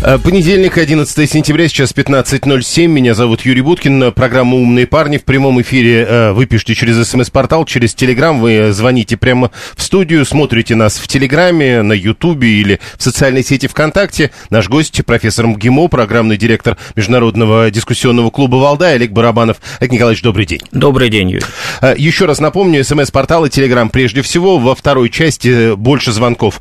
Э, понедельник, 11 сентября, сейчас 15.07. Меня зовут Юрий Буткин. Программа «Умные парни» в прямом эфире. Э, вы пишите через смс-портал, через Телеграм. Вы звоните прямо в студию, смотрите нас в Телеграме, на Ютубе или в социальной сети ВКонтакте. Наш гость, профессор МГИМО, программный директор Международного дискуссионного клуба «Валдай» Олег Барабанов. Олег Николаевич, добрый день. Добрый день, Юрий. Э, еще раз напомню, смс-портал и Телеграм прежде всего. Во второй части больше звонков.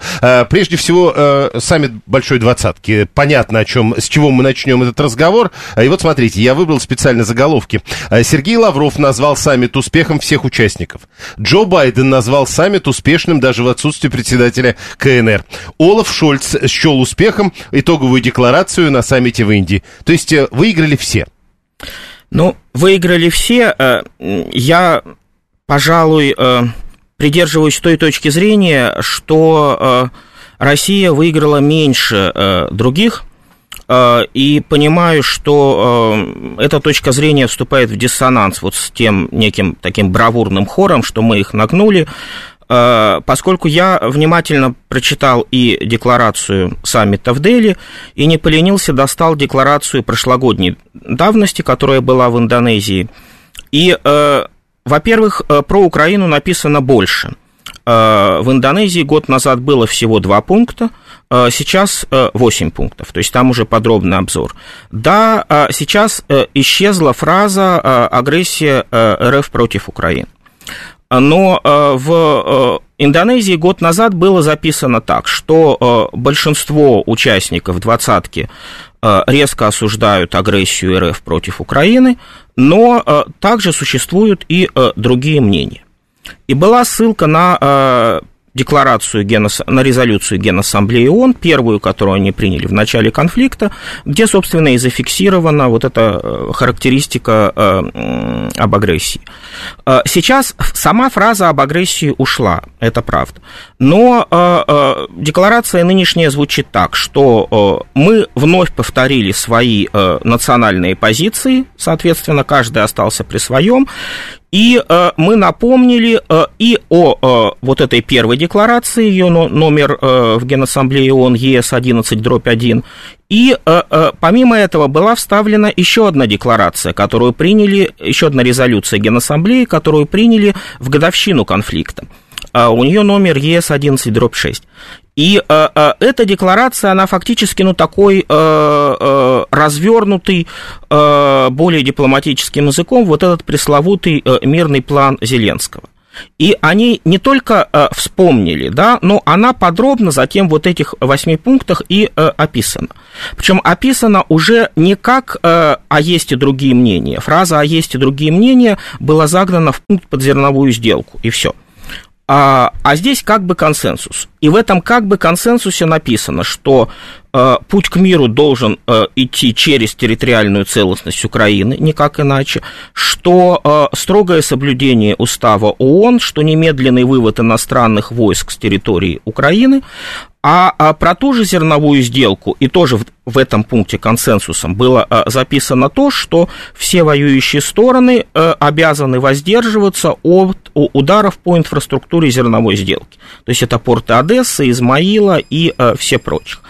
Прежде всего, саммит Большой Двадцатки. Понятно, понятно, о чем, с чего мы начнем этот разговор. А, и вот смотрите, я выбрал специально заголовки. А, Сергей Лавров назвал саммит успехом всех участников. Джо Байден назвал саммит успешным даже в отсутствии председателя КНР. Олаф Шольц счел успехом итоговую декларацию на саммите в Индии. То есть э, выиграли все. Ну, выиграли все. Э, я, пожалуй, э, придерживаюсь той точки зрения, что Россия выиграла меньше других Э, и понимаю, что э, эта точка зрения вступает в диссонанс вот с тем неким таким бравурным хором, что мы их нагнули, э, поскольку я внимательно прочитал и декларацию саммита в Дели, и не поленился, достал декларацию прошлогодней давности, которая была в Индонезии. И, во-первых, про Украину написано больше. В Индонезии год назад было всего два пункта – Э, сейчас 8 э, пунктов, то есть там уже подробный обзор. Да, э, сейчас исчезла фраза «агрессия РФ против Украины». Но в Индонезии год назад было записано так, что большинство участников двадцатки резко осуждают агрессию РФ против Украины, но также существуют и другие мнения. И была ссылка на декларацию Генос... на резолюцию Генассамблеи ООН, первую, которую они приняли в начале конфликта, где, собственно, и зафиксирована вот эта э, характеристика э, об агрессии. Э, сейчас сама фраза об агрессии ушла, это правда. Но декларация нынешняя звучит так, что мы вновь повторили свои национальные позиции, соответственно, каждый остался при своем, и э, мы напомнили э, и о э, вот этой первой декларации, ее номер э, в Генассамблее ООН ЕС 11 дробь 1, и э, э, помимо этого была вставлена еще одна декларация, которую приняли, еще одна резолюция Генассамблеи, которую приняли в годовщину конфликта. А у нее номер ЕС 11 дробь 6. И э, э, эта декларация, она фактически, ну, такой э, развернутый, более дипломатическим языком, вот этот пресловутый мирный план Зеленского. И они не только э, вспомнили, да, но она подробно затем вот этих восьми пунктах и э, описана. Причем описана уже не как э, «а есть и другие мнения». Фраза «а есть и другие мнения» была загнана в пункт под зерновую сделку, и все – а, а здесь как бы консенсус. И в этом как бы консенсусе написано, что э, путь к миру должен э, идти через территориальную целостность Украины, никак иначе, что э, строгое соблюдение устава ООН, что немедленный вывод иностранных войск с территории Украины, а, а про ту же зерновую сделку, и тоже в, в этом пункте консенсусом было а, записано то, что все воюющие стороны а, обязаны воздерживаться от ударов по инфраструктуре зерновой сделки. То есть это порты Одессы, Измаила и а, все прочих.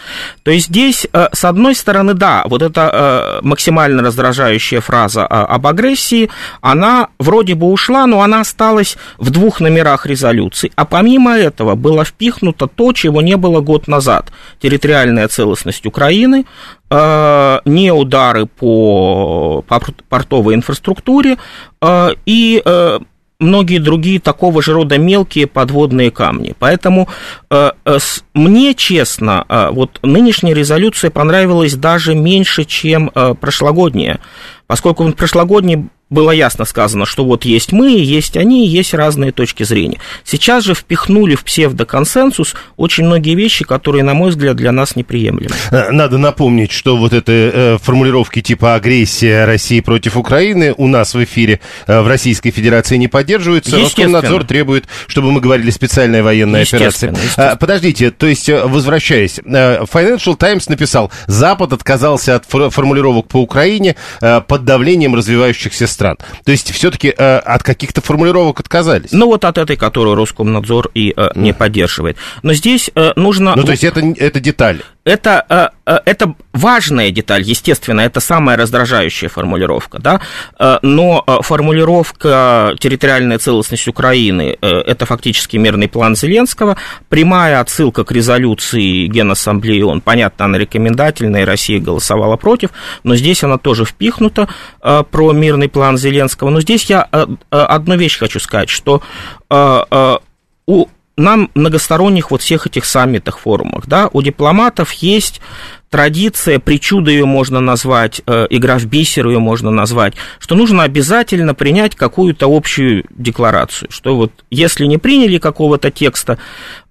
То есть здесь, а, с одной стороны, да, вот эта а, максимально раздражающая фраза а, об агрессии, она вроде бы ушла, но она осталась в двух номерах резолюции. А помимо этого было впихнуто то, чего не было год назад. Территориальная целостность Украины, э, не удары по, по портовой инфраструктуре э, и э, многие другие такого же рода мелкие подводные камни. Поэтому э, э, мне, честно, э, вот нынешняя резолюция понравилась даже меньше, чем прошлогодняя, поскольку в прошлогодней было ясно сказано, что вот есть мы, есть они, есть разные точки зрения. Сейчас же впихнули в псевдоконсенсус очень многие вещи, которые, на мой взгляд, для нас неприемлемы. Э, надо напомнить, что вот это э, формулировки типа агрессия России против Украины у нас в эфире э, в Российской Федерации не поддерживаются. Роскомнадзор требует, чтобы мы говорили специальная военная операция. Естественно. Подождите, то есть, возвращаясь, Financial Times написал, Запад отказался от формулировок по Украине под давлением развивающихся стран. То есть все-таки э, от каких-то формулировок отказались. Ну вот от этой, которую Роскомнадзор и э, не поддерживает. Но здесь э, нужно... Ну то есть это, это деталь это, э, э, это важная деталь, естественно, это самая раздражающая формулировка, да, э, но формулировка территориальная целостность Украины – это фактически мирный план Зеленского, прямая отсылка к резолюции Генассамблеи ООН, понятно, она рекомендательная, и Россия голосовала против, но здесь она тоже впихнута про мирный план Зеленского, но здесь я одну вещь хочу сказать, что у нам многосторонних вот всех этих саммитах, форумах, да, у дипломатов есть традиция, причуда ее можно назвать, э, игра в бисер ее можно назвать, что нужно обязательно принять какую-то общую декларацию, что вот если не приняли какого-то текста,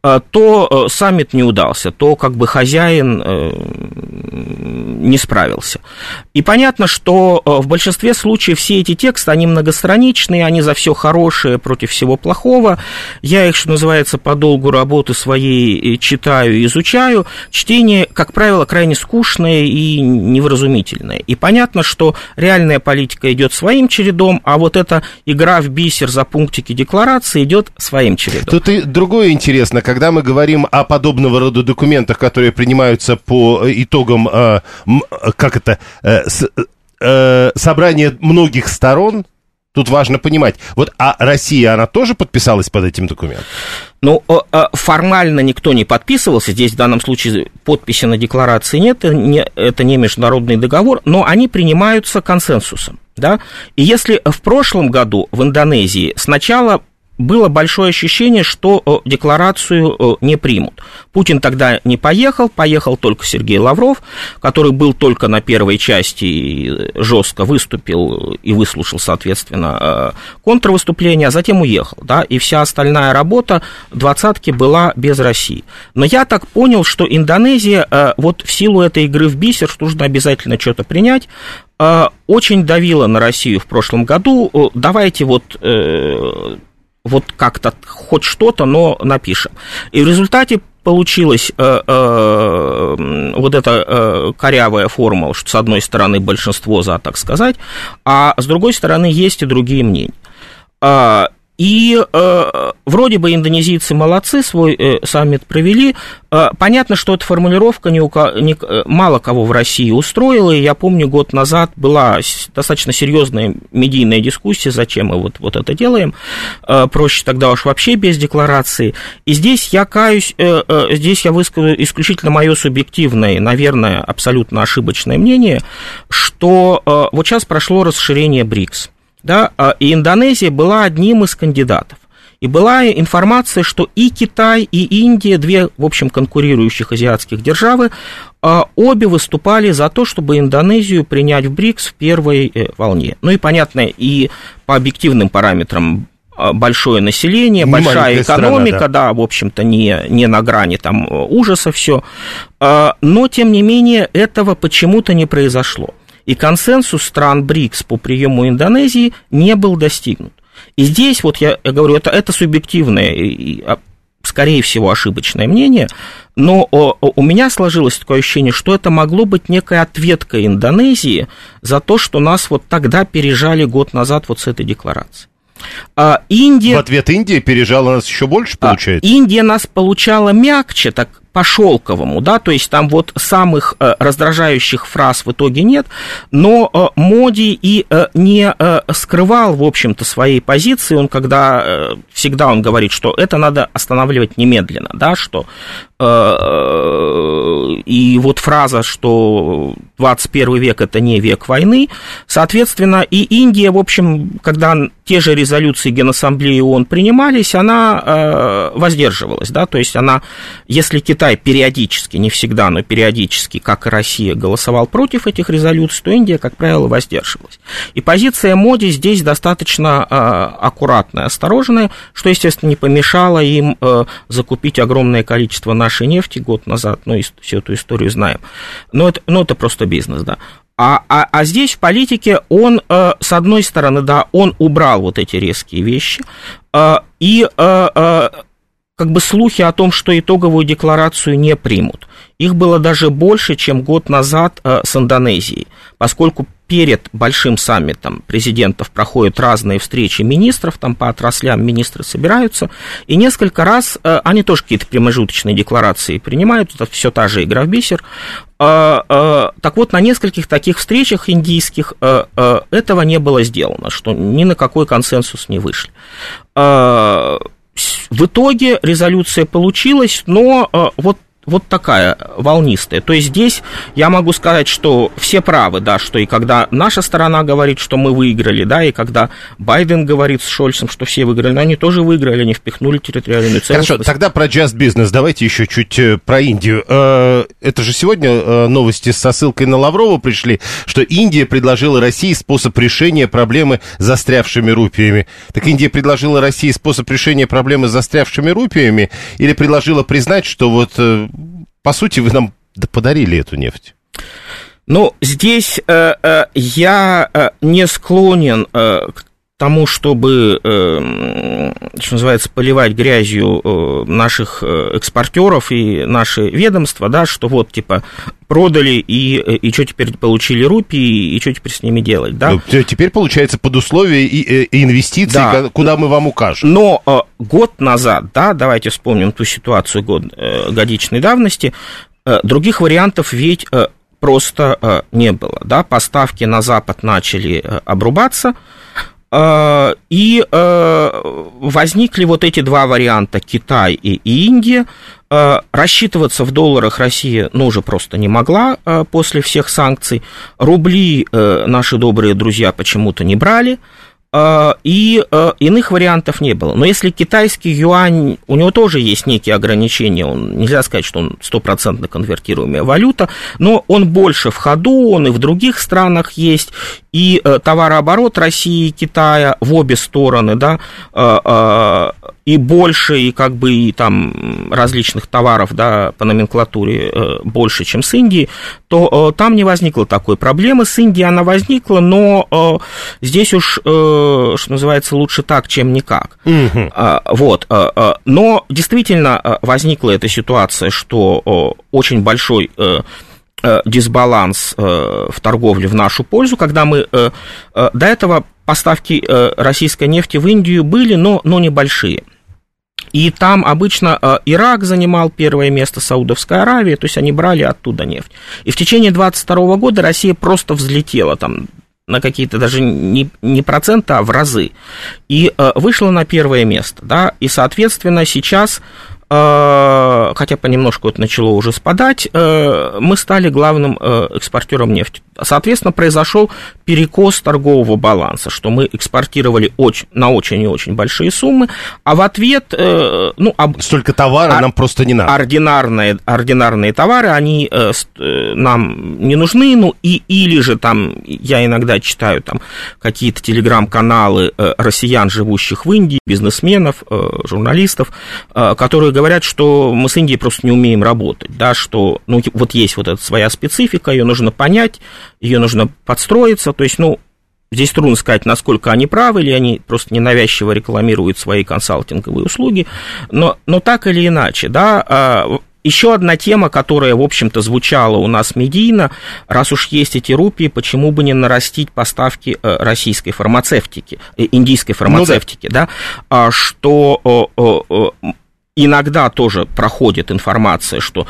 э, то э, саммит не удался, то как бы хозяин не справился. И понятно, что в большинстве случаев все эти тексты, они многостраничные, они за все хорошее против всего плохого. Я их, что называется, по долгу работы своей читаю и изучаю. Чтение, как правило, крайне скучное и невразумительное. И понятно, что реальная политика идет своим чередом, а вот эта игра в бисер за пунктики декларации идет своим чередом. Тут и другое интересно, когда мы говорим о подобного рода документах, которые принимаются по итогам, э, как это, э, э, собрания многих сторон, Тут важно понимать. Вот, а Россия, она тоже подписалась под этим документом? Ну, формально никто не подписывался. Здесь в данном случае подписи на декларации нет, это не, это не международный договор, но они принимаются консенсусом. Да? И если в прошлом году в Индонезии сначала было большое ощущение, что э, декларацию э, не примут. Путин тогда не поехал, поехал только Сергей Лавров, который был только на первой части и жестко выступил и выслушал, соответственно, э, контрвыступление, а затем уехал. Да, и вся остальная работа двадцатки была без России. Но я так понял, что Индонезия вот в силу этой игры в бисер, что нужно обязательно что-то принять, очень давила на Россию в прошлом году. Давайте вот вот как-то хоть что-то, но напишем. И в результате получилась э, э, вот эта э, корявая формула, что с одной стороны большинство за, так сказать, а с другой стороны есть и другие мнения. А, и э, вроде бы индонезийцы молодцы, свой э, саммит провели. Э, понятно, что эта формулировка не, не, э, мало кого в России устроила. Я помню, год назад была достаточно серьезная медийная дискуссия, зачем мы вот, вот это делаем. Э, проще тогда уж вообще без декларации. И здесь я каюсь, э, э, здесь я выскажу исключительно мое субъективное, наверное, абсолютно ошибочное мнение, что э, вот сейчас прошло расширение БРИКС да, а, и Индонезия была одним из кандидатов. И была информация, что и Китай, и Индия, две, в общем, конкурирующих азиатских державы, а, обе выступали за то, чтобы Индонезию принять в БРИКС в первой э, волне. Ну и понятно, и по объективным параметрам а, большое население, не большая экономика, страна, да. да, в общем-то, не, не на грани там ужаса все. Но, тем не менее, этого почему-то не произошло и консенсус стран БРИКС по приему Индонезии не был достигнут. И здесь, вот я, говорю, это, это субъективное и, а, скорее всего, ошибочное мнение, но у меня сложилось такое ощущение, что это могло быть некая ответка Индонезии за то, что нас вот тогда пережали год назад вот с этой декларацией. А Индия... В ответ Индия пережала нас еще больше, а, получается? Индия нас получала мягче, так по шелковому, да, то есть там вот самых э, раздражающих фраз в итоге нет, но э, Моди и э, не э, скрывал, в общем-то, своей позиции, он когда, э, всегда он говорит, что это надо останавливать немедленно, да, что э, и вот фраза, что 21 век это не век войны, соответственно, и Индия, в общем, когда те же резолюции Генассамблеи ООН принимались, она э, воздерживалась, да, то есть она, если Китай Китай периодически, не всегда, но периодически, как и Россия, голосовал против этих резолюций, то Индия, как правило, воздерживалась. И позиция Моди здесь достаточно э, аккуратная, осторожная, что, естественно, не помешало им э, закупить огромное количество нашей нефти год назад, ну, и всю эту историю знаем. Но это, ну, это просто бизнес, да. А, а, а здесь в политике он, э, с одной стороны, да, он убрал вот эти резкие вещи, э, и э, э, как бы слухи о том, что итоговую декларацию не примут. Их было даже больше, чем год назад э, с Индонезией, поскольку перед большим саммитом президентов проходят разные встречи министров, там по отраслям министры собираются, и несколько раз э, они тоже какие-то промежуточные декларации принимают, это все та же игра в бисер. Э, э, так вот, на нескольких таких встречах индийских э, э, этого не было сделано, что ни на какой консенсус не вышли. Э, в итоге резолюция получилась, но э, вот вот такая волнистая. То есть здесь я могу сказать, что все правы, да, что и когда наша сторона говорит, что мы выиграли, да, и когда Байден говорит с Шольцем, что все выиграли, но они тоже выиграли, они впихнули территориальную целостность. Хорошо, тогда про Just Business давайте еще чуть э, про Индию. Э, это же сегодня э, новости со ссылкой на Лаврова пришли, что Индия предложила России способ решения проблемы застрявшими рупиями. Так Индия предложила России способ решения проблемы застрявшими рупиями или предложила признать, что вот по сути, вы нам подарили эту нефть. Ну, здесь э, э, я э, не склонен э, к тому, чтобы, э, что называется, поливать грязью э, наших э, экспортеров и наши ведомства, да, что вот, типа, продали и, и что теперь получили рупии, и что теперь с ними делать, да? Ну, теперь получается под условия и, и инвестиций, да. куда мы вам укажем. Но э, год назад, да, давайте вспомним ту ситуацию год, э, годичной давности, э, других вариантов ведь просто не было, да, поставки на Запад начали обрубаться, и э, возникли вот эти два варианта, Китай и Индия. Э, рассчитываться в долларах Россия, ну, уже просто не могла после всех санкций. Рубли наши добрые друзья почему-то не брали. И иных вариантов не было. Но если китайский юань, у него тоже есть некие ограничения, он, нельзя сказать, что он стопроцентно конвертируемая валюта, но он больше в ходу, он и в других странах есть, и э, товарооборот России и Китая в обе стороны, да, а, и больше, и как бы и там различных товаров, да, по номенклатуре э, больше, чем с Индией, то э, там не возникло такой проблемы. С Индией она возникла, но э, здесь уж, что называется, лучше так, чем никак. Угу. Вот. Но действительно возникла эта ситуация, что очень большой дисбаланс в торговле в нашу пользу, когда мы до этого поставки российской нефти в Индию были, но, но небольшие. И там обычно э, Ирак занимал первое место, Саудовская Аравия, то есть они брали оттуда нефть. И в течение 22 года Россия просто взлетела там на какие-то даже не, не проценты, а в разы. И э, вышла на первое место, да, и, соответственно, сейчас э, хотя понемножку это начало уже спадать, э, мы стали главным э, экспортером нефти. Соответственно, произошел перекос торгового баланса, что мы экспортировали очень, на очень и очень большие суммы, а в ответ... Э, ну, об, Столько товара ор, нам просто не надо. Ординарные, ординарные товары, они э, э, нам не нужны, ну, и, или же там, я иногда читаю там какие-то телеграм-каналы э, россиян, живущих в Индии, бизнесменов, э, журналистов, э, которые говорят, что мы с Индией просто не умеем работать, да, что, ну, вот есть вот эта своя специфика, ее нужно понять, ее нужно подстроиться, то есть, ну, Здесь трудно сказать, насколько они правы, или они просто ненавязчиво рекламируют свои консалтинговые услуги, но, но так или иначе, да, а, еще одна тема, которая, в общем-то, звучала у нас медийно, раз уж есть эти рупии, почему бы не нарастить поставки э, российской фармацевтики, э, индийской фармацевтики, ну, да. да, а, что иногда тоже проходит информация, что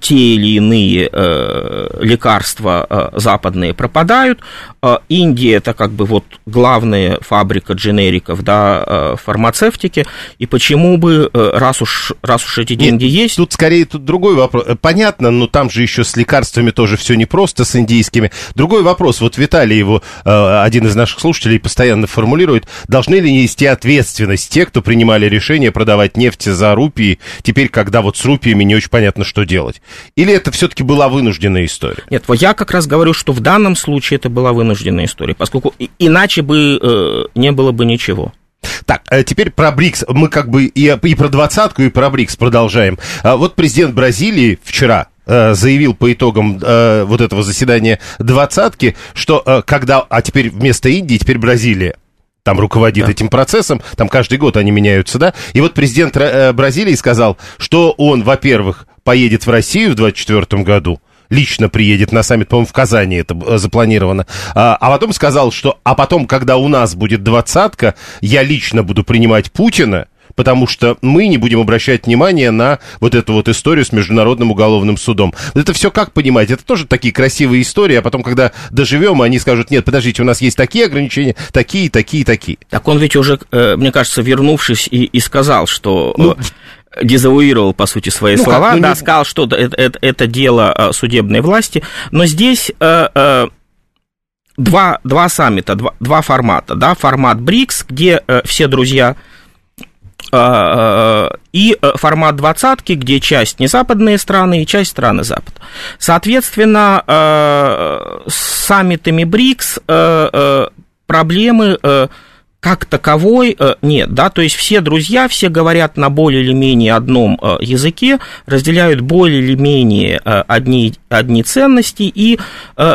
те или иные э, лекарства э, западные пропадают. Э, Индия это как бы вот главная фабрика дженериков, да, э, фармацевтики. И почему бы, э, раз уж, раз уж эти деньги Нет, есть... Тут скорее тут другой вопрос. Э, понятно, но там же еще с лекарствами тоже все непросто, с индийскими. Другой вопрос. Вот Виталий его, э, один из наших слушателей, постоянно формулирует. Должны ли нести ответственность те, кто принимали решение продавать нефть за рупии, теперь, когда вот с рупиями не очень понятно, что делать? Делать? Или это все-таки была вынужденная история? Нет, вот я как раз говорю, что в данном случае это была вынужденная история, поскольку иначе бы э, не было бы ничего. Так, э, теперь про БРИКС. Мы как бы и, и про двадцатку, и про БРИКС продолжаем. А вот президент Бразилии вчера э, заявил по итогам э, вот этого заседания двадцатки, что э, когда, а теперь вместо Индии, теперь Бразилия там руководит да. этим процессом, там каждый год они меняются, да. И вот президент Бразилии сказал, что он, во-первых, поедет в Россию в 2024 году, лично приедет на саммит, по-моему, в Казани это э, запланировано, а, а потом сказал, что, а потом, когда у нас будет двадцатка, я лично буду принимать Путина, потому что мы не будем обращать внимание на вот эту вот историю с Международным уголовным судом. Это все как понимать? Это тоже такие красивые истории, а потом, когда доживем, они скажут, нет, подождите, у нас есть такие ограничения, такие, такие, такие. Так он ведь уже, э, мне кажется, вернувшись и, и сказал, что... Ну, э, дезавуировал, по сути, свои ну, слова, ну, да, не... сказал, что это, это, это дело э, судебной власти, но здесь э, э, два, два саммита, два, два формата, да, формат БРИКС, где э, все друзья э, и формат двадцатки, где часть не западные страны и часть страны Запада. Соответственно, с саммитами БРИКС проблемы как таковой э, нет, да, то есть все друзья, все говорят на более или менее одном э, языке, разделяют более или менее э, одни, одни ценности, и,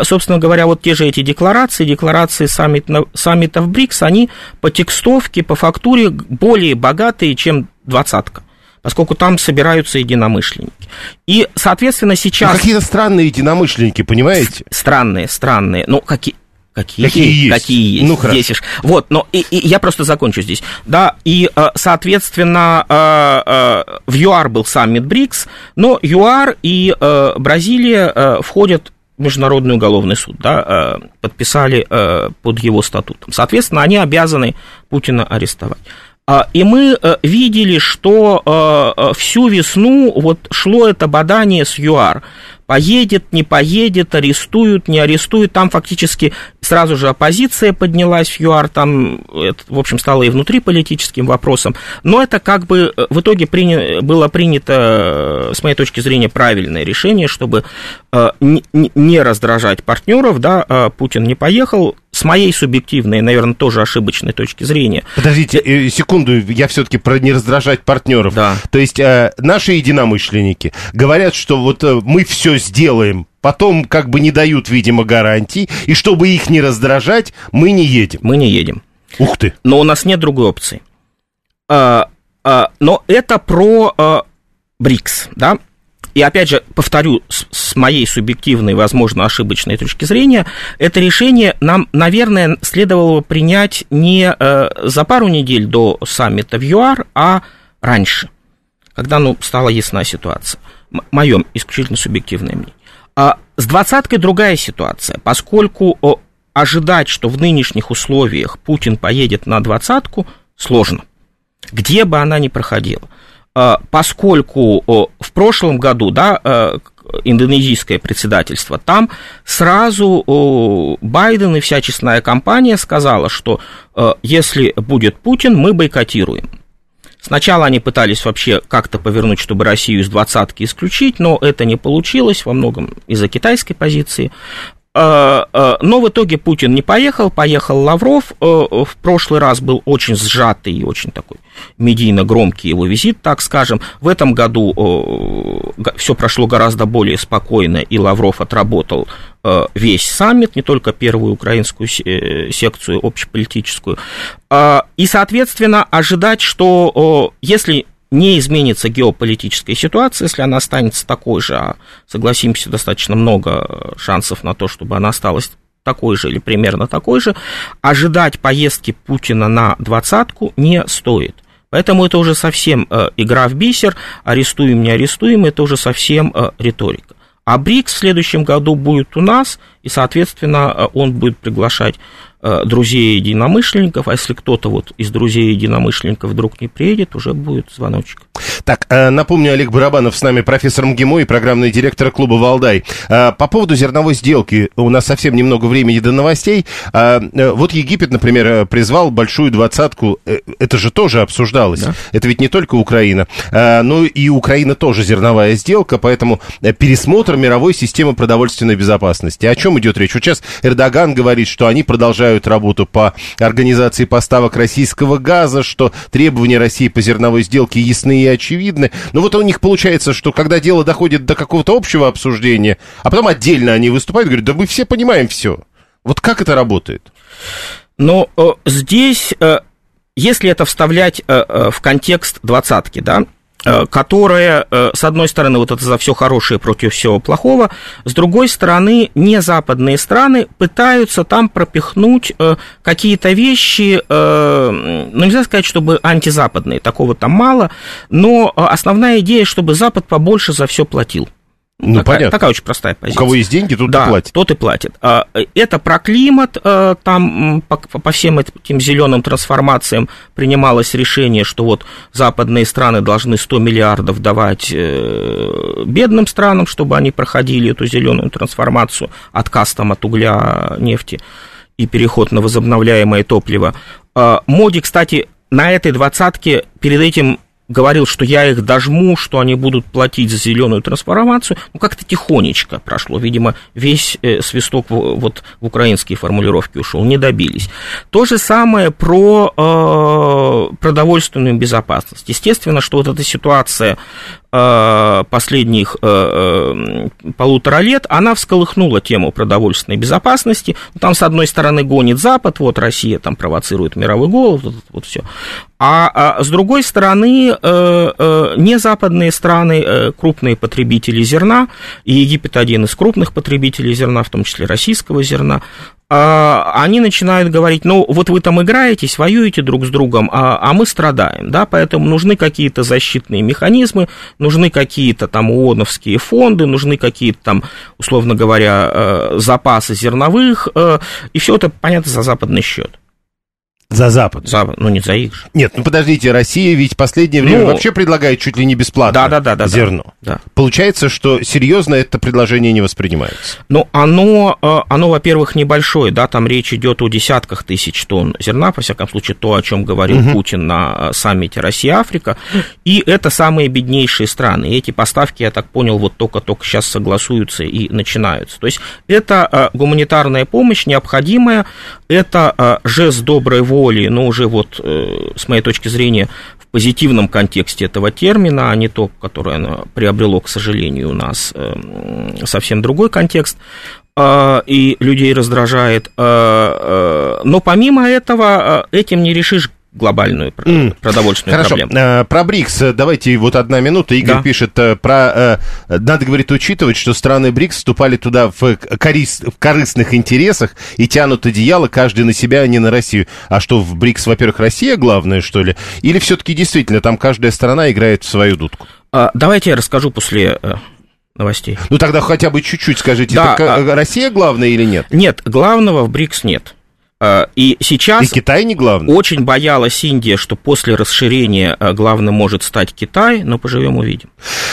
собственно говоря, вот те же эти декларации, декларации саммит, саммитов БРИКС, они по текстовке, по фактуре более богатые, чем двадцатка поскольку там собираются единомышленники. И, соответственно, сейчас... Ну, какие-то странные единомышленники, понимаете? Странные, странные. Ну, какие... Какие, какие есть? Какие есть? Ну, хорошо. Есть. Вот, но и, и я просто закончу здесь. Да, и, э, соответственно, э, э, в ЮАР был саммит БРИКС, но ЮАР и Бразилия входят в Международный уголовный суд, да, подписали под его статутом. Соответственно, они обязаны Путина арестовать. А, и мы видели, что всю весну вот шло это бадание с ЮАР поедет, не поедет, арестуют, не арестуют. Там фактически сразу же оппозиция поднялась в ЮАР, там это, в общем, стало и внутриполитическим вопросом. Но это как бы э, в итоге приня... было принято, э, с моей точки зрения, правильное решение, чтобы э, не раздражать партнеров, да, Путин не поехал, с моей субъективной, наверное, тоже ошибочной точки зрения. Подождите, секунду, я все-таки про не раздражать партнеров. Да. То есть э, наши единомышленники говорят, что вот э, мы все сделаем, потом как бы не дают, видимо, гарантий, и чтобы их не раздражать, мы не едем. Мы не едем. Ух ты. Но у нас нет другой опции. А, а, но это про а, БРИКС, да? И опять же, повторю, с, моей субъективной, возможно, ошибочной точки зрения, это решение нам, наверное, следовало принять не э, за пару недель до саммита в ЮАР, а раньше, когда ну, стала ясна ситуация. Мое исключительно субъективное мнение. А с двадцаткой другая ситуация, поскольку ожидать, что в нынешних условиях Путин поедет на двадцатку, сложно, где бы она ни проходила. А, поскольку в прошлом году, да, э, индонезийское председательство, там сразу Байден и вся честная компания сказала, что э, если будет Путин, мы бойкотируем. Сначала они пытались вообще как-то повернуть, чтобы Россию из двадцатки исключить, но это не получилось во многом из-за китайской позиции. Э, э, но в итоге Путин не поехал, поехал Лавров. Э, в прошлый раз был очень сжатый и очень такой медийно громкий его визит, так скажем. В этом году все прошло гораздо более спокойно, и Лавров отработал весь саммит, не только первую украинскую секцию общеполитическую. И, соответственно, ожидать, что если не изменится геополитическая ситуация, если она останется такой же, а согласимся, достаточно много шансов на то, чтобы она осталась такой же или примерно такой же, ожидать поездки Путина на двадцатку не стоит. Поэтому это уже совсем э, игра в бисер, арестуем, не арестуем, это уже совсем э, риторика. А БРИКС в следующем году будет у нас, и, соответственно, э, он будет приглашать Э, друзей единомышленников, а если кто-то вот из друзей единомышленников вдруг не приедет, уже будет звоночек. Так, э, напомню, Олег Барабанов с нами, профессор МГИМО и программный директор клуба «Валдай». Э, по поводу зерновой сделки, у нас совсем немного времени до новостей. Вот Египет, например, призвал большую двадцатку, это же тоже обсуждалось. Да. Это ведь не только Украина, но и Украина тоже зерновая сделка, поэтому пересмотр мировой системы продовольственной безопасности. О чем идет речь? Вот сейчас Эрдоган говорит, что они продолжают продолжают работу по организации поставок российского газа, что требования России по зерновой сделке ясны и очевидны. Но вот у них получается, что когда дело доходит до какого-то общего обсуждения, а потом отдельно они выступают и говорят, да мы все понимаем все. Вот как это работает? Но э, здесь, э, если это вставлять э, в контекст двадцатки, да, которая, э, с одной стороны, вот это за все хорошее против всего плохого, с другой стороны, не западные страны пытаются там пропихнуть э, какие-то вещи, ну, нельзя сказать, чтобы антизападные, такого там мало, но основная идея, чтобы Запад побольше за все платил. Ну, такая, понятно. Такая очень простая позиция. У кого есть деньги, тот да, и платит. тот и платит. А, это про климат. А, там по, по всем этим зеленым трансформациям принималось решение, что вот западные страны должны 100 миллиардов давать э, бедным странам, чтобы они проходили эту зеленую трансформацию, отказ там от угля, нефти и переход на возобновляемое топливо. А, Моди, кстати, на этой двадцатке перед этим говорил, что я их дожму, что они будут платить за зеленую трансформацию, ну, как-то тихонечко прошло. Видимо, весь э, свисток в, вот в украинские формулировки ушел, не добились. То же самое про э, продовольственную безопасность. Естественно, что вот эта ситуация Э, последних э, э, полутора лет, она всколыхнула тему продовольственной безопасности. Там, с одной стороны, гонит Запад, вот Россия там провоцирует мировой голод, вот, вот все. А, а с другой стороны, не западные страны, крупные потребители зерна, и Египет один из крупных потребителей зерна, в том числе российского зерна, а, они начинают говорить, ну, вот вы там играетесь, воюете друг с другом, а, а мы страдаем, да, поэтому нужны какие-то защитные механизмы, нужны какие-то там ООНовские фонды, нужны какие-то там, условно говоря, э, запасы зерновых, э, и все это, понятно, за западный счет. За Запад. За, ну, не за их же. Нет, ну подождите, Россия ведь в последнее время ну, вообще предлагает чуть ли не бесплатно да, да, да, зерно. Да, да. Получается, что серьезно это предложение не воспринимается. Ну, оно, э, оно, во-первых, небольшое, да, там речь идет о десятках тысяч тонн зерна, по всяком случае, то, о чем говорил угу. Путин на э, саммите Россия-Африка, и это самые беднейшие страны. И эти поставки, я так понял, вот только-только сейчас согласуются и начинаются. То есть это э, гуманитарная помощь необходимая, это жест доброй воли воли, но уже вот э, с моей точки зрения в позитивном контексте этого термина, а не то, которое оно приобрело, к сожалению, у нас э, совсем другой контекст э, и людей раздражает. Но помимо этого, этим не решишь глобальную mm. продовольственную Хорошо. проблему. Э, про БРИКС э, давайте вот одна минута. Игорь да. пишет э, про... Надо, говорит, учитывать, что страны БРИКС вступали туда в, корис, в корыстных интересах и тянут одеяло каждый на себя, а не на Россию. А что, в БРИКС, во-первых, Россия главное, что ли? Или все-таки действительно там каждая страна играет в свою дудку? А, давайте я расскажу после новостей. Ну тогда хотя бы чуть-чуть скажите, да, это а... Россия главная или нет? Нет, главного в БРИКС нет. Э, и сейчас... И Китай не главный? Очень боялась Индия, что после расширения э, главным может стать Китай, но поживем увидим.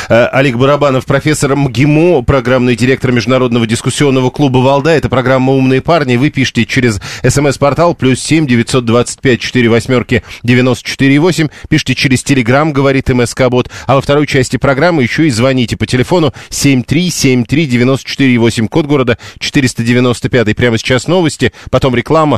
Э, Олег Барабанов, профессор МГИМО, программный директор Международного дискуссионного клуба «Валда». Это программа «Умные парни». Вы пишите через смс-портал плюс семь девятьсот двадцать пять четыре восьмерки девяносто четыре восемь. Пишите через Телеграм, говорит МСК-бот. А во второй части программы еще и звоните по телефону семь три семь три девяносто четыре восемь. Код города четыреста девяносто пятый. Прямо сейчас новости, потом реклама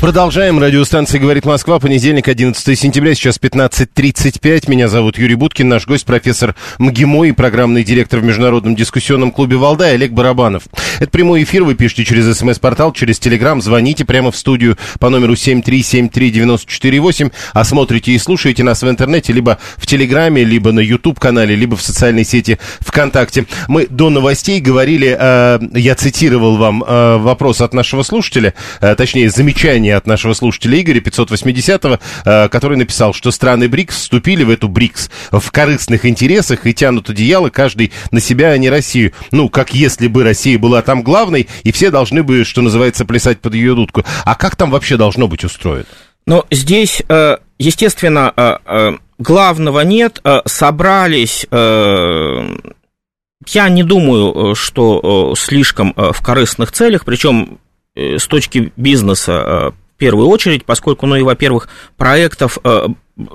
Продолжаем. Радиостанция «Говорит Москва». Понедельник, 11 сентября, сейчас 15.35. Меня зовут Юрий Буткин. Наш гость профессор МГИМО и программный директор в Международном дискуссионном клубе «Валдай» Олег Барабанов. Это прямой эфир. Вы пишите через смс-портал, через телеграм. Звоните прямо в студию по номеру 7373948. А смотрите и слушаете нас в интернете либо в телеграме, либо на YouTube-канале, либо в социальной сети ВКонтакте. Мы до новостей говорили, э, я цитировал вам э, вопрос от нашего слушателя, э, точнее, замечание от нашего слушателя Игоря 580-го, э, который написал, что страны БРИКС вступили в эту БРИКС в корыстных интересах и тянут одеяло каждый на себя, а не Россию. Ну, как если бы Россия была там главной, и все должны бы, что называется, плясать под ее дудку. А как там вообще должно быть устроено? Ну, здесь, э, естественно, э, главного нет. Собрались я не думаю, что слишком в корыстных целях, причем с точки бизнеса первую очередь, поскольку, ну и, во-первых, проектов э,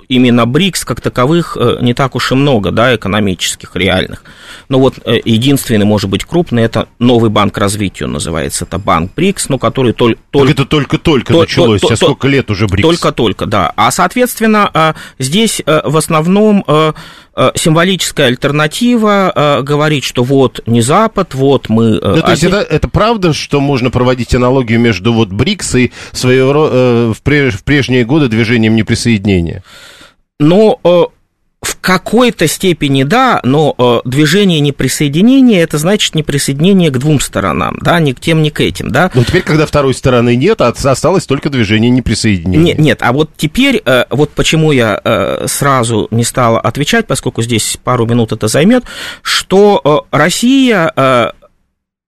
именно БРИКС как таковых э, не так уж и много, да, экономических, реальных. Но вот э, единственный, может быть, крупный, это новый банк развития, называется, это банк БРИКС, ну, который только... Так это только-только то, началось, то, а сколько лет уже БРИКС? Только-только, да. А, соответственно, здесь в основном символическая альтернатива э, говорит, что вот не Запад, вот мы... Э, ну, то есть это, это правда, что можно проводить аналогию между вот БРИКС и своего, э, в, преж, в прежние годы движением неприсоединения? Но в какой-то степени да, но э, движение неприсоединения это значит неприсоединение к двум сторонам, да, ни к тем, ни к этим, да. Но теперь, когда второй стороны нет, осталось только движение неприсоединения. Нет, нет, а вот теперь, э, вот почему я э, сразу не стала отвечать, поскольку здесь пару минут это займет, что э, Россия э,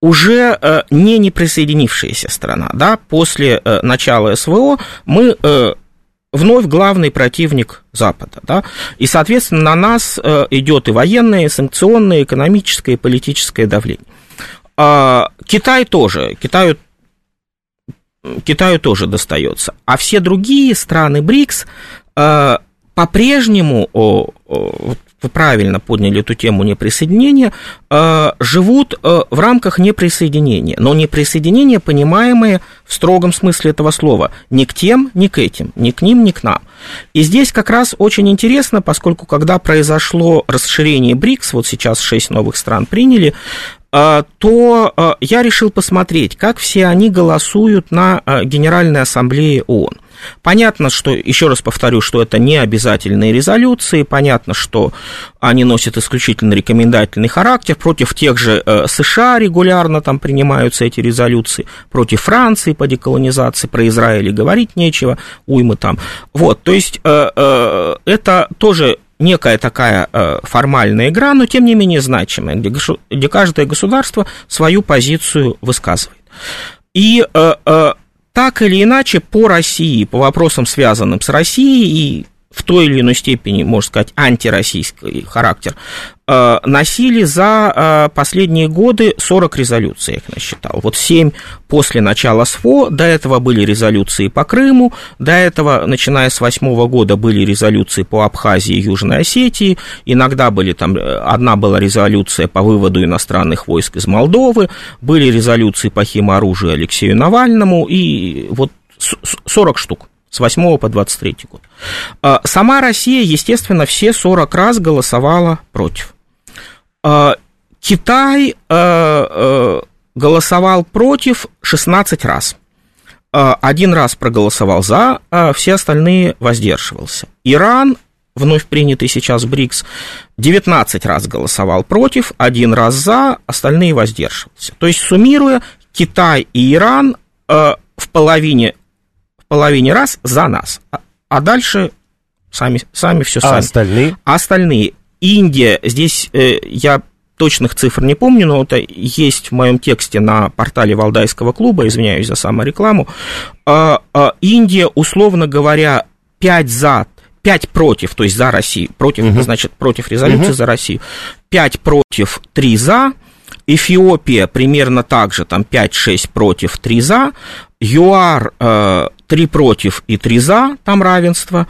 уже э, не неприсоединившаяся страна, да, после э, начала СВО мы э, вновь главный противник Запада. Да? И, соответственно, на нас э, идет и военное, и санкционное, и экономическое, и политическое давление. А, Китай тоже. Китаю, Китаю тоже достается. А все другие страны БРИКС э, по-прежнему, вы правильно подняли эту тему неприсоединения, э, живут э, в рамках неприсоединения, но неприсоединение, понимаемое в строгом смысле этого слова, ни к тем, ни к этим, ни к ним, ни к нам. И здесь как раз очень интересно, поскольку когда произошло расширение БРИКС, вот сейчас шесть новых стран приняли, то я решил посмотреть, как все они голосуют на Генеральной Ассамблее ООН. Понятно, что, еще раз повторю, что это не обязательные резолюции, понятно, что они носят исключительно рекомендательный характер, против тех же э, США регулярно там принимаются эти резолюции, против Франции по деколонизации, про Израиль говорить нечего, уймы там. Вот, то есть э, э, это тоже некая такая формальная игра, но тем не менее значимая, где, где каждое государство свою позицию высказывает. И так или иначе по России, по вопросам, связанным с Россией и в той или иной степени, можно сказать, антироссийский характер, э, носили за э, последние годы 40 резолюций, я их насчитал. Вот 7 после начала СФО, до этого были резолюции по Крыму, до этого, начиная с 2008 года, были резолюции по Абхазии и Южной Осетии, иногда были там, э, одна была резолюция по выводу иностранных войск из Молдовы, были резолюции по химоружию Алексею Навальному, и вот 40 штук с 8 по 23 год. А, сама Россия, естественно, все 40 раз голосовала против. А, Китай а, голосовал против 16 раз. Один раз проголосовал за, а все остальные воздерживался. Иран, вновь принятый сейчас БРИКС, 19 раз голосовал против, один раз за, остальные воздерживался. То есть, суммируя, Китай и Иран в половине половине раз за нас. А, а дальше сами, сами все а сами. остальные? А остальные. Индия, здесь э, я точных цифр не помню, но это есть в моем тексте на портале Валдайского клуба, извиняюсь за саморекламу. Э, э, Индия, условно говоря, 5 за, 5 против, то есть за Россию, против, угу. значит, против резолюции угу. за Россию, 5 против, 3 за, Эфиопия примерно так же, там 5-6 против, 3 за, ЮАР э, 3 против и 3 за, там равенство.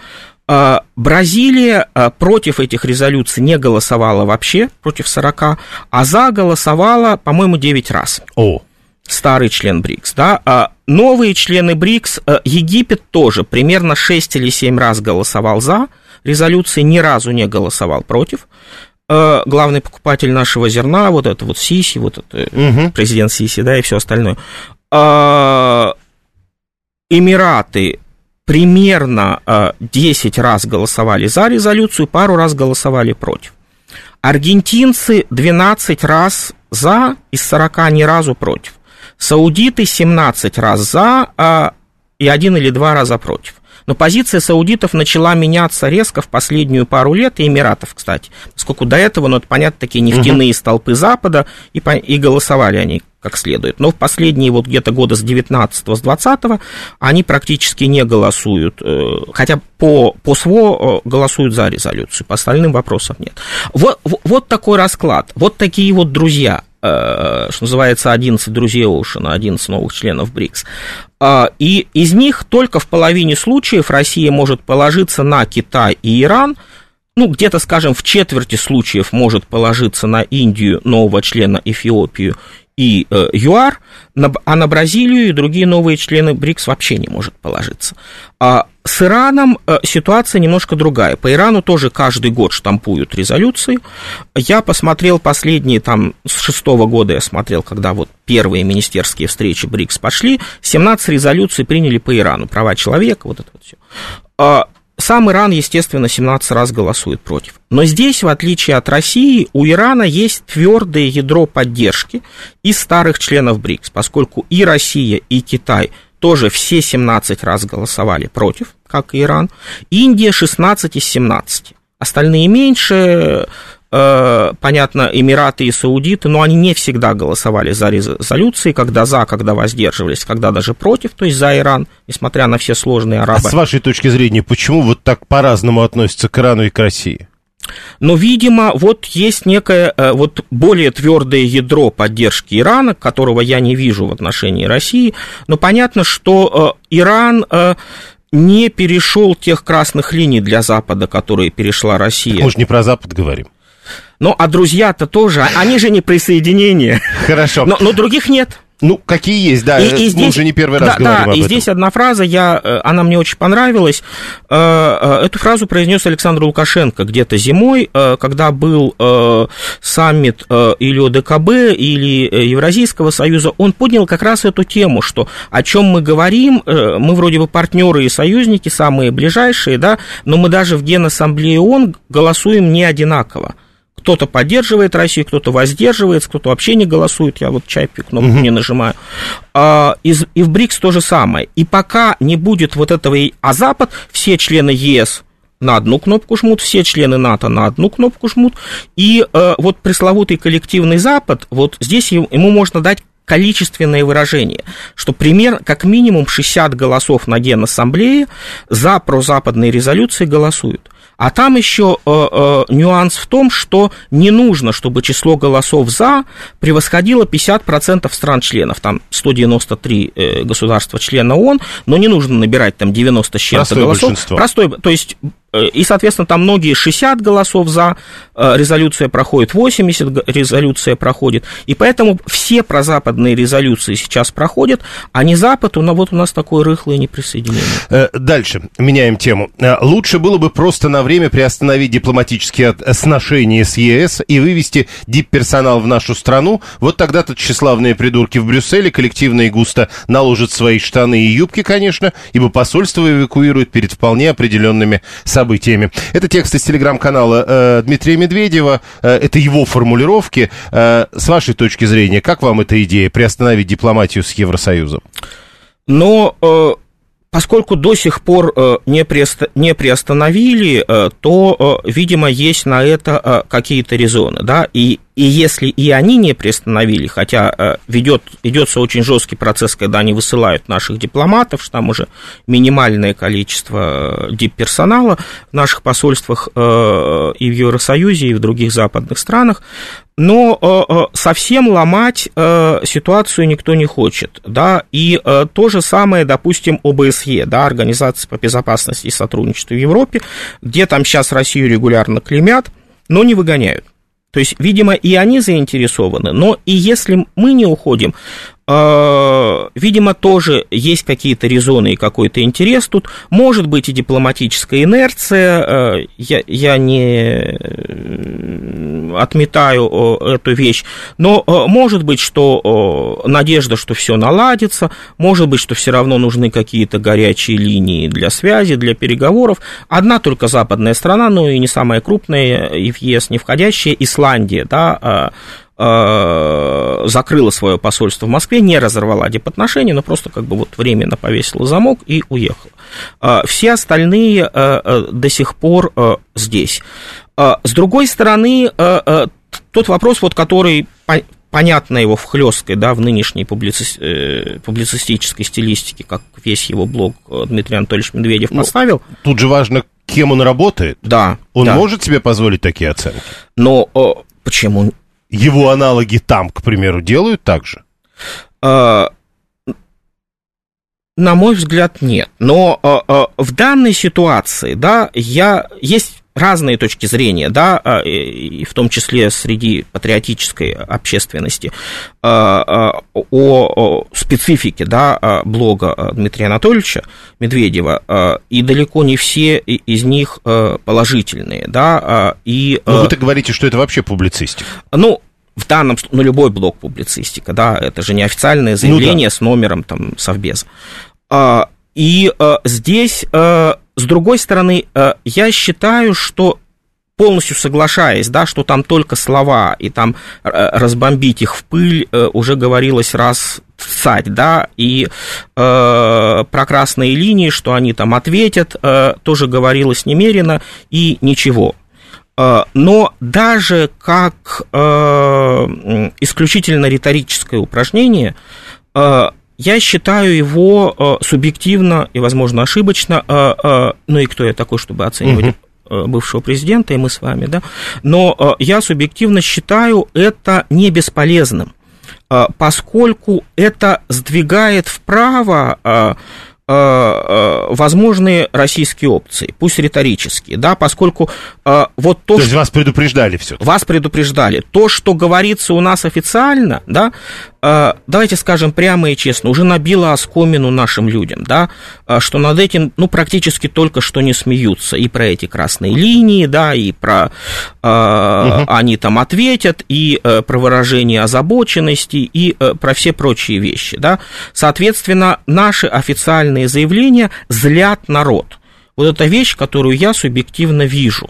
А, Бразилия а, против этих резолюций не голосовала вообще, против 40, а за голосовала, по-моему, 9 раз. О. старый член БРИКС, да, а новые члены БРИКС, Египет тоже примерно 6 или 7 раз голосовал за резолюции, ни разу не голосовал против. Главный покупатель нашего зерна, вот это вот Сиси, вот это угу. президент Сиси, да, и все остальное. Эмираты примерно 10 раз голосовали за резолюцию, пару раз голосовали против. Аргентинцы 12 раз за из 40 ни разу против. Саудиты 17 раз за а, и один или два раза против. Но позиция саудитов начала меняться резко в последнюю пару лет, и Эмиратов, кстати, поскольку до этого, ну, это, понятно, такие нефтяные угу. столпы Запада, и, и голосовали они как следует. Но в последние вот где-то года с 19 с 20 они практически не голосуют, э, хотя по, по СВО э, голосуют за резолюцию, по остальным вопросам нет. Вот, вот такой расклад, вот такие вот друзья. Э, что называется, 11 друзей Оушена, 11 новых членов БРИКС. А, и из них только в половине случаев Россия может положиться на Китай и Иран, ну, где-то, скажем, в четверти случаев может положиться на Индию, нового члена Эфиопию и э, ЮАР, а на Бразилию и другие новые члены БРИКС вообще не может положиться. А с Ираном э, ситуация немножко другая. По Ирану тоже каждый год штампуют резолюции. Я посмотрел последние, там, с шестого года я смотрел, когда вот первые министерские встречи БРИКС пошли, 17 резолюций приняли по Ирану, права человека, вот это вот все. Сам Иран, естественно, 17 раз голосует против. Но здесь, в отличие от России, у Ирана есть твердое ядро поддержки из старых членов БРИКС, поскольку и Россия, и Китай тоже все 17 раз голосовали против, как и Иран. Индия 16 из 17. Остальные меньше, понятно, Эмираты и Саудиты, но они не всегда голосовали за резолюции, когда за, когда воздерживались, когда даже против, то есть за Иран, несмотря на все сложные арабы. А с вашей точки зрения, почему вот так по-разному относятся к Ирану и к России? Но, видимо, вот есть некое э, вот более твердое ядро поддержки Ирана, которого я не вижу в отношении России. Но понятно, что э, Иран не перешел тех красных линий для Запада, которые перешла Россия. Так мы же не про Запад говорим. Ну, а друзья-то тоже, они же не присоединение. Хорошо. Но, но других нет. Ну, какие есть, да, и, и здесь, мы уже не первый раз да, говорим да, об и этом. здесь одна фраза, я, э, она мне очень понравилась. Э, э, эту фразу произнес Александр Лукашенко где-то зимой, когда был саммит или ОДКБ, или Евразийского союза. Он поднял как раз эту тему, что о чем мы говорим, мы вроде бы партнеры и союзники, самые ближайшие, да, но мы даже в Генассамблее ООН голосуем не одинаково кто-то поддерживает Россию, кто-то воздерживается, кто-то вообще не голосует. Я вот чай кнопку угу. не нажимаю. А, и, и в БРИКС то же самое. И пока не будет вот этого, а Запад, все члены ЕС на одну кнопку жмут, все члены НАТО на одну кнопку жмут. И э, вот пресловутый коллективный Запад, вот здесь ему можно дать количественное выражение, что пример, как минимум 60 голосов на Генассамблее за прозападные резолюции голосуют. А там еще э, э, нюанс в том, что не нужно, чтобы число голосов за превосходило 50% стран-членов. Там 193 э, государства-члена ООН, но не нужно набирать там 90 с чем-то голосов. Большинство. Простой, то есть и, соответственно, там многие 60 голосов за, э, резолюция проходит, 80 резолюция проходит. И поэтому все прозападные резолюции сейчас проходят, а не Запад, но вот у нас такое рыхлое неприсоединение. Э, дальше, меняем тему. Лучше было бы просто на время приостановить дипломатические сношения с ЕС и вывести дипперсонал в нашу страну. Вот тогда-то тщеславные придурки в Брюсселе коллективно и густо наложат свои штаны и юбки, конечно, ибо посольство эвакуирует перед вполне определенными событиями. Это текст из телеграм-канала э, Дмитрия Медведева. Э, это его формулировки. Э, с вашей точки зрения, как вам эта идея приостановить дипломатию с Евросоюзом? Но э, поскольку до сих пор э, не, приост... не приостановили, э, то, э, видимо, есть на это какие-то резоны, да, и и если и они не приостановили, хотя ведет, ведется очень жесткий процесс, когда они высылают наших дипломатов, что там уже минимальное количество дипперсонала в наших посольствах и в Евросоюзе, и в других западных странах, но совсем ломать ситуацию никто не хочет, да, и то же самое, допустим, ОБСЕ, да, Организация по безопасности и сотрудничеству в Европе, где там сейчас Россию регулярно клеймят, но не выгоняют. То есть, видимо, и они заинтересованы, но и если мы не уходим, Э, видимо, тоже есть какие-то резоны и какой-то интерес тут. Может быть и дипломатическая инерция. Э, я, я не отметаю эту вещь. Но может быть, что надежда, что все наладится. Может быть, что все равно нужны какие-то горячие линии для связи, для переговоров. Одна только западная страна, ну и не самая крупная, и в ЕС не входящая, Исландия, да, Э, закрыла свое посольство в Москве, не разорвала дипотношения, но просто как бы вот временно повесила замок и уехала. Э, все остальные э, до сих пор здесь. С другой стороны, тот вопрос, вот, который понятно его в хлесткой, да, в нынешней публици... публицистической стилистике, как весь его блог Дмитрий Анатольевич Медведев ну, поставил. Тут же важно, кем он работает. Да. Он да. может себе позволить такие оценки? Но почему его аналоги там, к примеру, делают так же? А, на мой взгляд, нет. Но а, а, в данной ситуации, да, я есть разные точки зрения, да, и в том числе среди патриотической общественности, о специфике, да, блога Дмитрия Анатольевича Медведева, и далеко не все из них положительные, да, и... Но вы-то говорите, что это вообще публицистика. Ну, в данном ну, любой блок публицистика, да, это же неофициальное заявление ну, да. с номером там совбеза. И здесь с другой стороны, э, я считаю, что полностью соглашаясь, да, что там только слова, и там разбомбить их в пыль уже говорилось раз цать, да, и э, про красные линии, что они там ответят, э, тоже говорилось немерено, и ничего. Э, но даже как э, исключительно риторическое упражнение, э, я считаю его субъективно и, возможно, ошибочно, ну и кто я такой, чтобы оценивать угу. бывшего президента, и мы с вами, да, но я субъективно считаю это не бесполезным, поскольку это сдвигает вправо возможные российские опции, пусть риторические, да, поскольку вот то, то есть что... вас предупреждали все. Вас предупреждали. То, что говорится у нас официально, да, давайте скажем прямо и честно, уже набило оскомину нашим людям, да, а, что над этим, ну, практически только что не смеются, и про эти красные линии, да, и про угу. они там ответят, и э, про выражение озабоченности, и э, про все прочие вещи, да. Соответственно, наши официальные заявления злят народ. Вот это вещь, которую я субъективно вижу.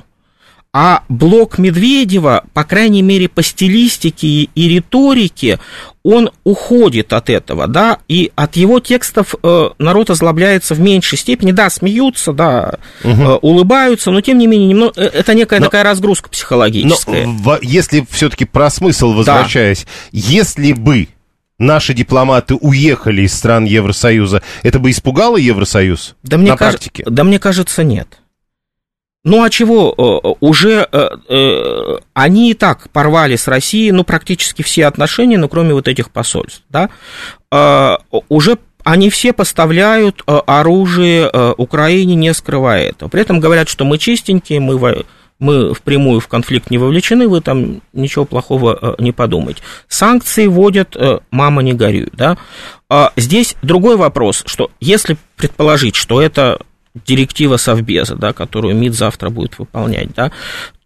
А блок Медведева, по крайней мере, по стилистике и риторике, он уходит от этого, да, и от его текстов э, народ озлобляется в меньшей степени, да, смеются, да, угу. э, улыбаются, но тем не менее немного, э, это некая но, такая разгрузка психологическая. Но, если все-таки про смысл возвращаясь, да. если бы наши дипломаты уехали из стран Евросоюза, это бы испугало Евросоюз да мне на практике? Да мне кажется, нет. Ну а чего, э, уже э, э, они и так порвали с Россией, ну, практически все отношения, ну, кроме вот этих посольств, да, уже они все поставляют оружие Украине, не скрывая этого. При этом говорят, что мы чистенькие, мы, мы впрямую в конфликт не вовлечены, вы там ничего плохого не подумайте. Санкции вводят, мама не горюй, да. Здесь другой вопрос, что если предположить, что это директива Совбеза, да, которую МИД завтра будет выполнять, да,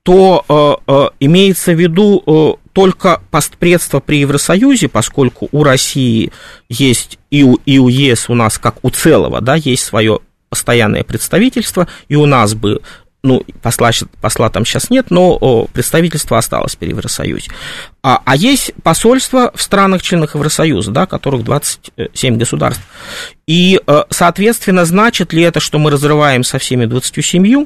то э, э, имеется в виду э, только постпредство при Евросоюзе, поскольку у России есть и у, и у ЕС у нас, как у целого, да, есть свое постоянное представительство, и у нас бы ну, посла, посла там сейчас нет, но представительство осталось при Евросоюзе. А, а есть посольства в странах-членах Евросоюза, да, которых 27 государств. И, э, соответственно, значит ли это, что мы разрываем со всеми 27?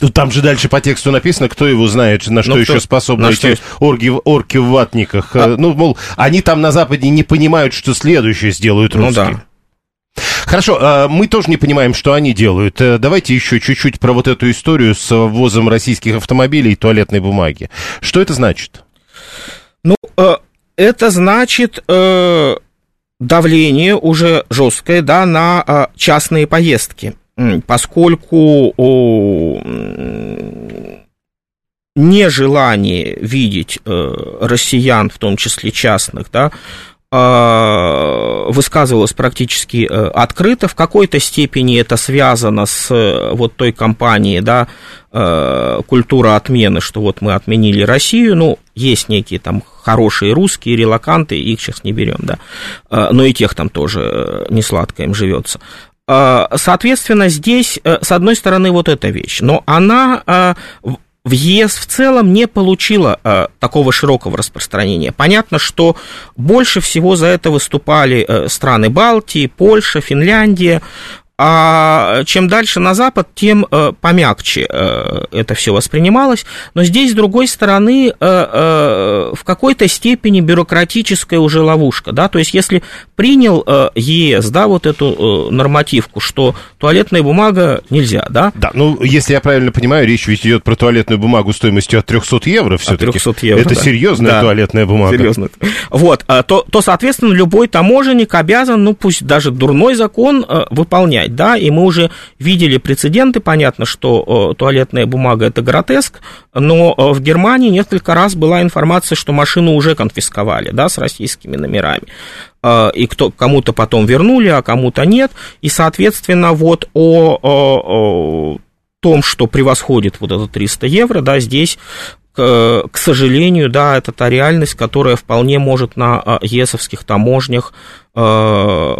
Ну, там же дальше по тексту написано, кто его знает, на что ну, еще способны на эти что... орги, орки в ватниках. А... Ну, мол, они там на Западе не понимают, что следующее сделают русские. Ну, да. Хорошо, а, мы тоже не понимаем, что они делают. Э, давайте еще чуть-чуть про вот эту историю с ввозом российских автомобилей и туалетной бумаги. Что это значит? Ну, э, это значит э, давление уже жесткое, да, на частные поездки, поскольку нежелание видеть россиян, в том числе частных, да, высказывалась практически открыто. В какой-то степени это связано с вот той кампанией, да, культура отмены, что вот мы отменили Россию. Ну, есть некие там хорошие русские релаканты, их сейчас не берем, да. Но и тех там тоже не сладко им живется. Соответственно, здесь, с одной стороны, вот эта вещь, но она в ЕС в целом не получила э, такого широкого распространения. Понятно, что больше всего за это выступали э, страны Балтии, Польша, Финляндия, а чем дальше на запад, тем э, помягче э, это все воспринималось. Но здесь, с другой стороны, э, в какой-то степени бюрократическая уже ловушка. Да? То есть, если принял ЕС да, вот эту нормативку, что туалетная бумага нельзя, да? Да, ну, если я правильно понимаю, речь ведь идет про туалетную бумагу стоимостью от 300 евро все-таки. 300 евро, Это да. серьезная да. туалетная бумага. Серьезно. Вот, э, то, то, соответственно, любой таможенник обязан, ну, пусть даже дурной закон э, выполнять да, и мы уже видели прецеденты, понятно, что э, туалетная бумага это гротеск, но э, в Германии несколько раз была информация, что машину уже конфисковали, да, с российскими номерами. Э, и кто, кому-то потом вернули, а кому-то нет, и, соответственно, вот о, о, о том, что превосходит вот это 300 евро, да, здесь к, к сожалению, да, это та реальность, которая вполне может на ЕСовских таможнях э,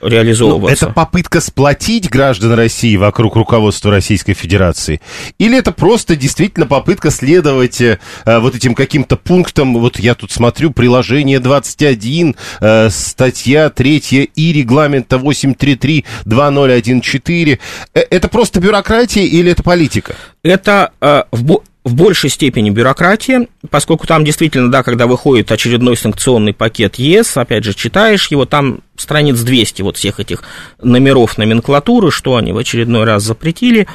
реализовываться. Ну, это попытка сплотить граждан России вокруг руководства Российской Федерации? Или это просто действительно попытка следовать э, вот этим каким-то пунктам? Вот я тут смотрю, приложение 21, э, статья 3 и регламента 833-2014. Э, это просто бюрократия или это политика? Это э, в, в большей степени бюрократия, поскольку там действительно, да, когда выходит очередной санкционный пакет ЕС, опять же, читаешь его, там страниц 200 вот всех этих номеров номенклатуры, что они в очередной раз запретили,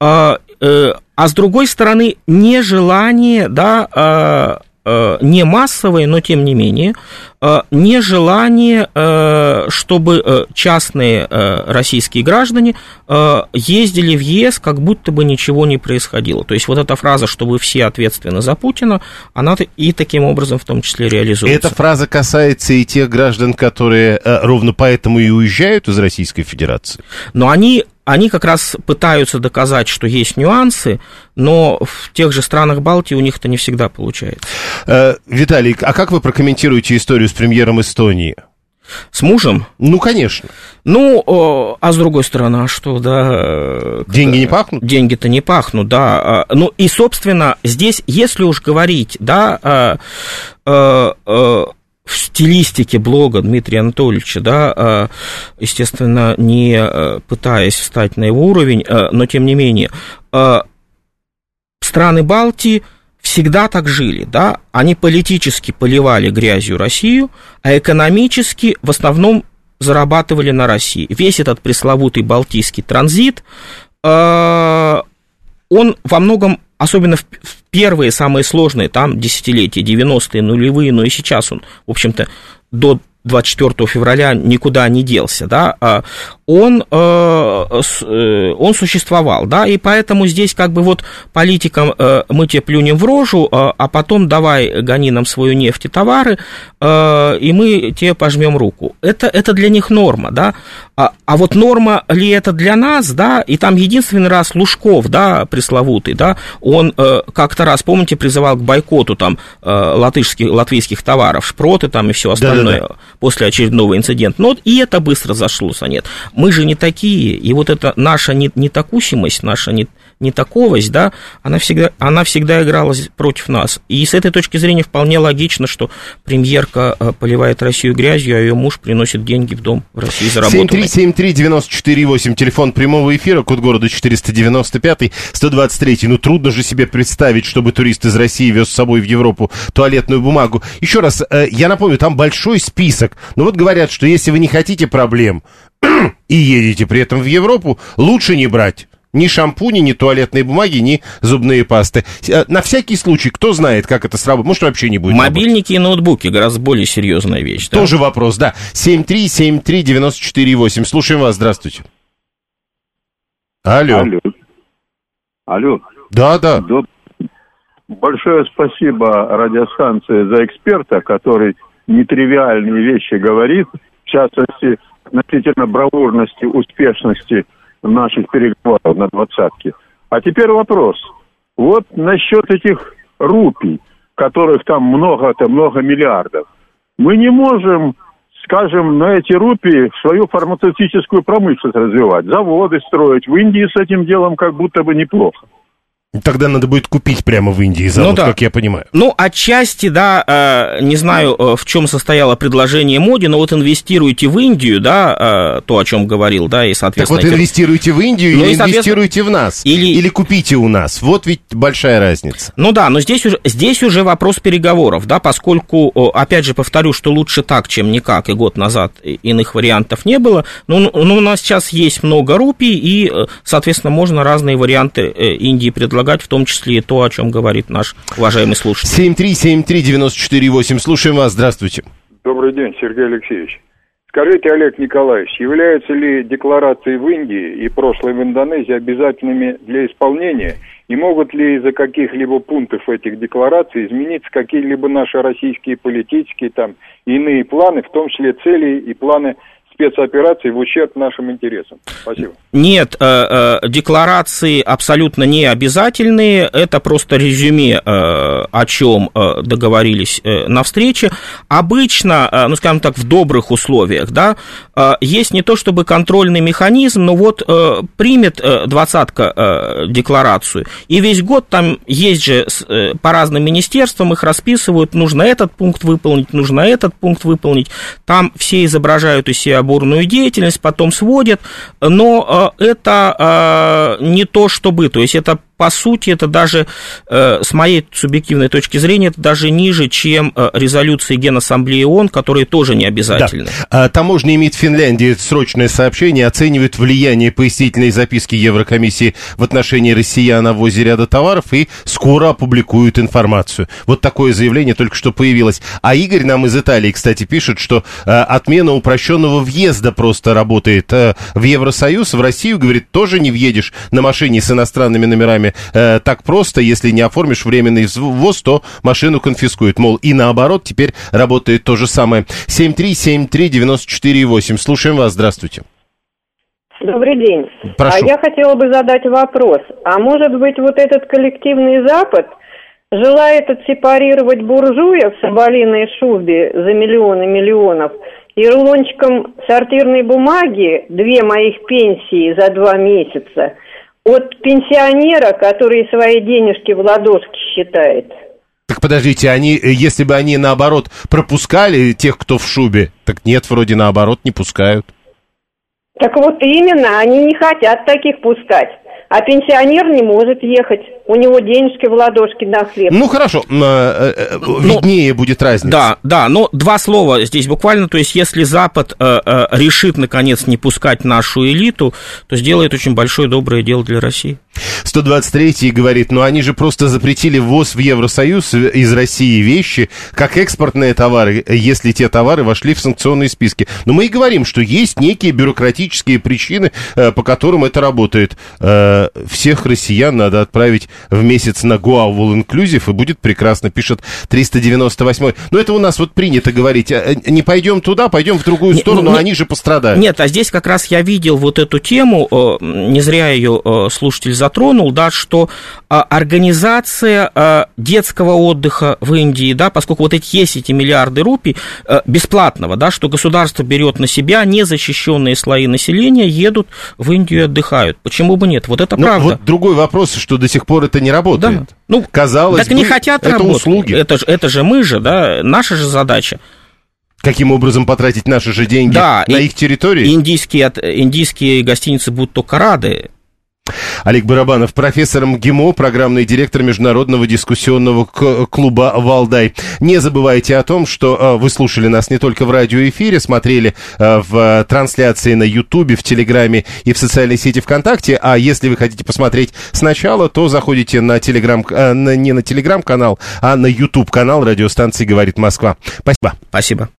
а, э, а с другой стороны, нежелание, да, а, не массовое, но тем не менее, э, нежелание, э, чтобы частные российские граждане ездили в ЕС, как будто бы ничего не происходило. То есть вот эта фраза, что вы все ответственны за Путина, она и таким образом в том числе реализуется. Эта фраза касается и тех граждан, которые ровно поэтому и уезжают из Российской Федерации. Но они они как раз пытаются доказать, что есть нюансы, но в тех же странах Балтии у них это не всегда получается. Э, Виталий, а как вы прокомментируете историю с премьером Эстонии? С мужем? Ну, конечно. Ну, а с другой стороны, а что, да... Э, Деньги не пахнут? Деньги-то не пахнут, да. А, ну, и, собственно, здесь, если уж говорить, да, а, в стилистике блога Дмитрия Анатольевича, да, а, естественно, не э, пытаясь встать на его уровень, э, но тем не менее, страны Балтии всегда так жили, да, они политически поливали грязью Россию, а экономически в основном зарабатывали на России. Весь этот пресловутый балтийский транзит, он во многом особенно в, первые, самые сложные, там, десятилетия, 90-е, нулевые, но и сейчас он, в общем-то, до 24 февраля никуда не делся, да, а он, э, э, он существовал, да, и поэтому здесь как бы вот политикам э, мы тебе плюнем в рожу, а потом давай гони нам свою нефть и товары, и мы тебе пожмем руку. Это, это для них норма, да, а, а вот норма ли это для нас, да, и там единственный раз Лужков, да, пресловутый, да, он как-то раз, помните, призывал к бойкоту там латышских, латвийских товаров, шпроты там и все остальное. Да-да-да после очередного инцидента. Но и это быстро зашлося, нет. Мы же не такие, и вот эта наша нетакусимость, наша не, не таковость, да, она всегда, она всегда играла против нас. И с этой точки зрения вполне логично, что премьерка э, поливает Россию грязью, а ее муж приносит деньги в дом в России заработанные. 7373948, телефон прямого эфира, код города 495, 123. Ну, трудно же себе представить, чтобы турист из России вез с собой в Европу туалетную бумагу. Еще раз, э, я напомню, там большой список. Ну, вот говорят, что если вы не хотите проблем и едете при этом в Европу, лучше не брать. Ни шампуни, ни туалетной бумаги, ни зубные пасты. Э, на всякий случай, кто знает, как это сработает. Может, вообще не будет Мобильники работать. и ноутбуки гораздо более серьезная вещь. Да? Тоже вопрос, да. 7373948. Слушаем вас, здравствуйте. Алло. Алло. Алло. Да, да. Большое спасибо радиостанции за эксперта, который нетривиальные вещи говорит, в частности, относительно бравурности, успешности наших переговоров на двадцатке. А теперь вопрос. Вот насчет этих рупий, которых там много-то, много миллиардов. Мы не можем, скажем, на эти рупии свою фармацевтическую промышленность развивать, заводы строить. В Индии с этим делом как будто бы неплохо. Тогда надо будет купить прямо в Индии завод, ну, да. как я понимаю. Ну, отчасти, да, э, не знаю, э, в чем состояло предложение Моди, но вот инвестируйте в Индию, да, э, то, о чем говорил, да, и, соответственно... Так вот, инвестируйте в Индию ну, или инвестируйте в нас, или... или купите у нас. Вот ведь большая разница. Ну да, но здесь уже, здесь уже вопрос переговоров, да, поскольку, опять же, повторю, что лучше так, чем никак, и год назад иных вариантов не было, но, но у нас сейчас есть много рупий, и, соответственно, можно разные варианты Индии предлагать предлагать, в том числе и то, о чем говорит наш уважаемый слушатель. 7373948, слушаем вас, здравствуйте. Добрый день, Сергей Алексеевич. Скажите, Олег Николаевич, являются ли декларации в Индии и прошлые в Индонезии обязательными для исполнения? И могут ли из-за каких-либо пунктов этих деклараций измениться какие-либо наши российские политические там иные планы, в том числе цели и планы спецопераций в ущерб нашим интересам. Спасибо. Нет, э, э, декларации абсолютно не обязательные, это просто резюме, э, о чем договорились на встрече. Обычно, ну, скажем так, в добрых условиях, да, есть не то чтобы контрольный механизм, но вот примет двадцатка декларацию, и весь год там есть же по разным министерствам, их расписывают, нужно этот пункт выполнить, нужно этот пункт выполнить, там все изображают из себя бурную деятельность, потом сводят, но э, это э, не то чтобы, то есть это по сути, это даже, э, с моей субъективной точки зрения, это даже ниже, чем э, резолюции Генассамблеи ООН, которые тоже не обязательны. Да. А, таможня имеет в Финляндии срочное сообщение, оценивает влияние пояснительной записки Еврокомиссии в отношении россиян о ввозе ряда товаров и скоро опубликуют информацию. Вот такое заявление только что появилось. А Игорь нам из Италии, кстати, пишет, что э, отмена упрощенного въезда просто работает в Евросоюз, в Россию, говорит, тоже не въедешь на машине с иностранными номерами э, так просто, если не оформишь временный ввоз, то машину конфискуют. Мол, и наоборот, теперь работает то же самое. 7373948. Слушаем вас, здравствуйте. Добрый день. Прошу. А я хотела бы задать вопрос. А может быть, вот этот коллективный Запад желает отсепарировать буржуев в соболиной шубе за миллионы миллионов и рулончиком сортирной бумаги две моих пенсии за два месяца от пенсионера, который свои денежки в ладошке считает. Так подождите, они, э, если бы они наоборот пропускали тех, кто в шубе, так нет, вроде наоборот не пускают. Так вот именно, они не хотят таких пускать. А пенсионер не может ехать. У него денежки в ладошке на хлеб. Ну, хорошо. Э, э, ну, виднее ну, будет разница. Да, да. Но два слова здесь буквально. То есть, если Запад э, э, решит, наконец, не пускать нашу элиту, то сделает очень большое доброе дело для России. 123 говорит, ну они же просто запретили ввоз в Евросоюз из России вещи, как экспортные товары, если те товары вошли в санкционные списки. Но мы и говорим, что есть некие бюрократические причины, э, по которым это работает. Э, всех россиян надо отправить в месяц на Goa All Inclusive, и будет прекрасно, пишет 398. Но это у нас вот принято говорить, э, не пойдем туда, пойдем в другую сторону, не, они же пострадают. Нет, а здесь как раз я видел вот эту тему, не зря ее слушатель затронул, да, что а, организация а, детского отдыха в Индии, да, поскольку вот эти есть эти миллиарды рупий а, бесплатного, да, что государство берет на себя, незащищенные слои населения едут в Индию и отдыхают. Почему бы нет? Вот это Но правда. Вот другой вопрос, что до сих пор это не работает. Да. Ну, казалось так бы, не хотят это работать. услуги. Это, это же мы же, да, наша же задача. Каким образом потратить наши же деньги да, на их территории? Индийские, индийские гостиницы будут только рады Олег Барабанов, профессор МГИМО, программный директор Международного дискуссионного клуба «Валдай». Не забывайте о том, что э, вы слушали нас не только в радиоэфире, смотрели э, в трансляции на Ютубе, в Телеграме и в социальной сети ВКонтакте, а если вы хотите посмотреть сначала, то заходите на Телеграм, э, не на Телеграм-канал, а на Ютуб-канал радиостанции «Говорит Москва». Спасибо. Спасибо.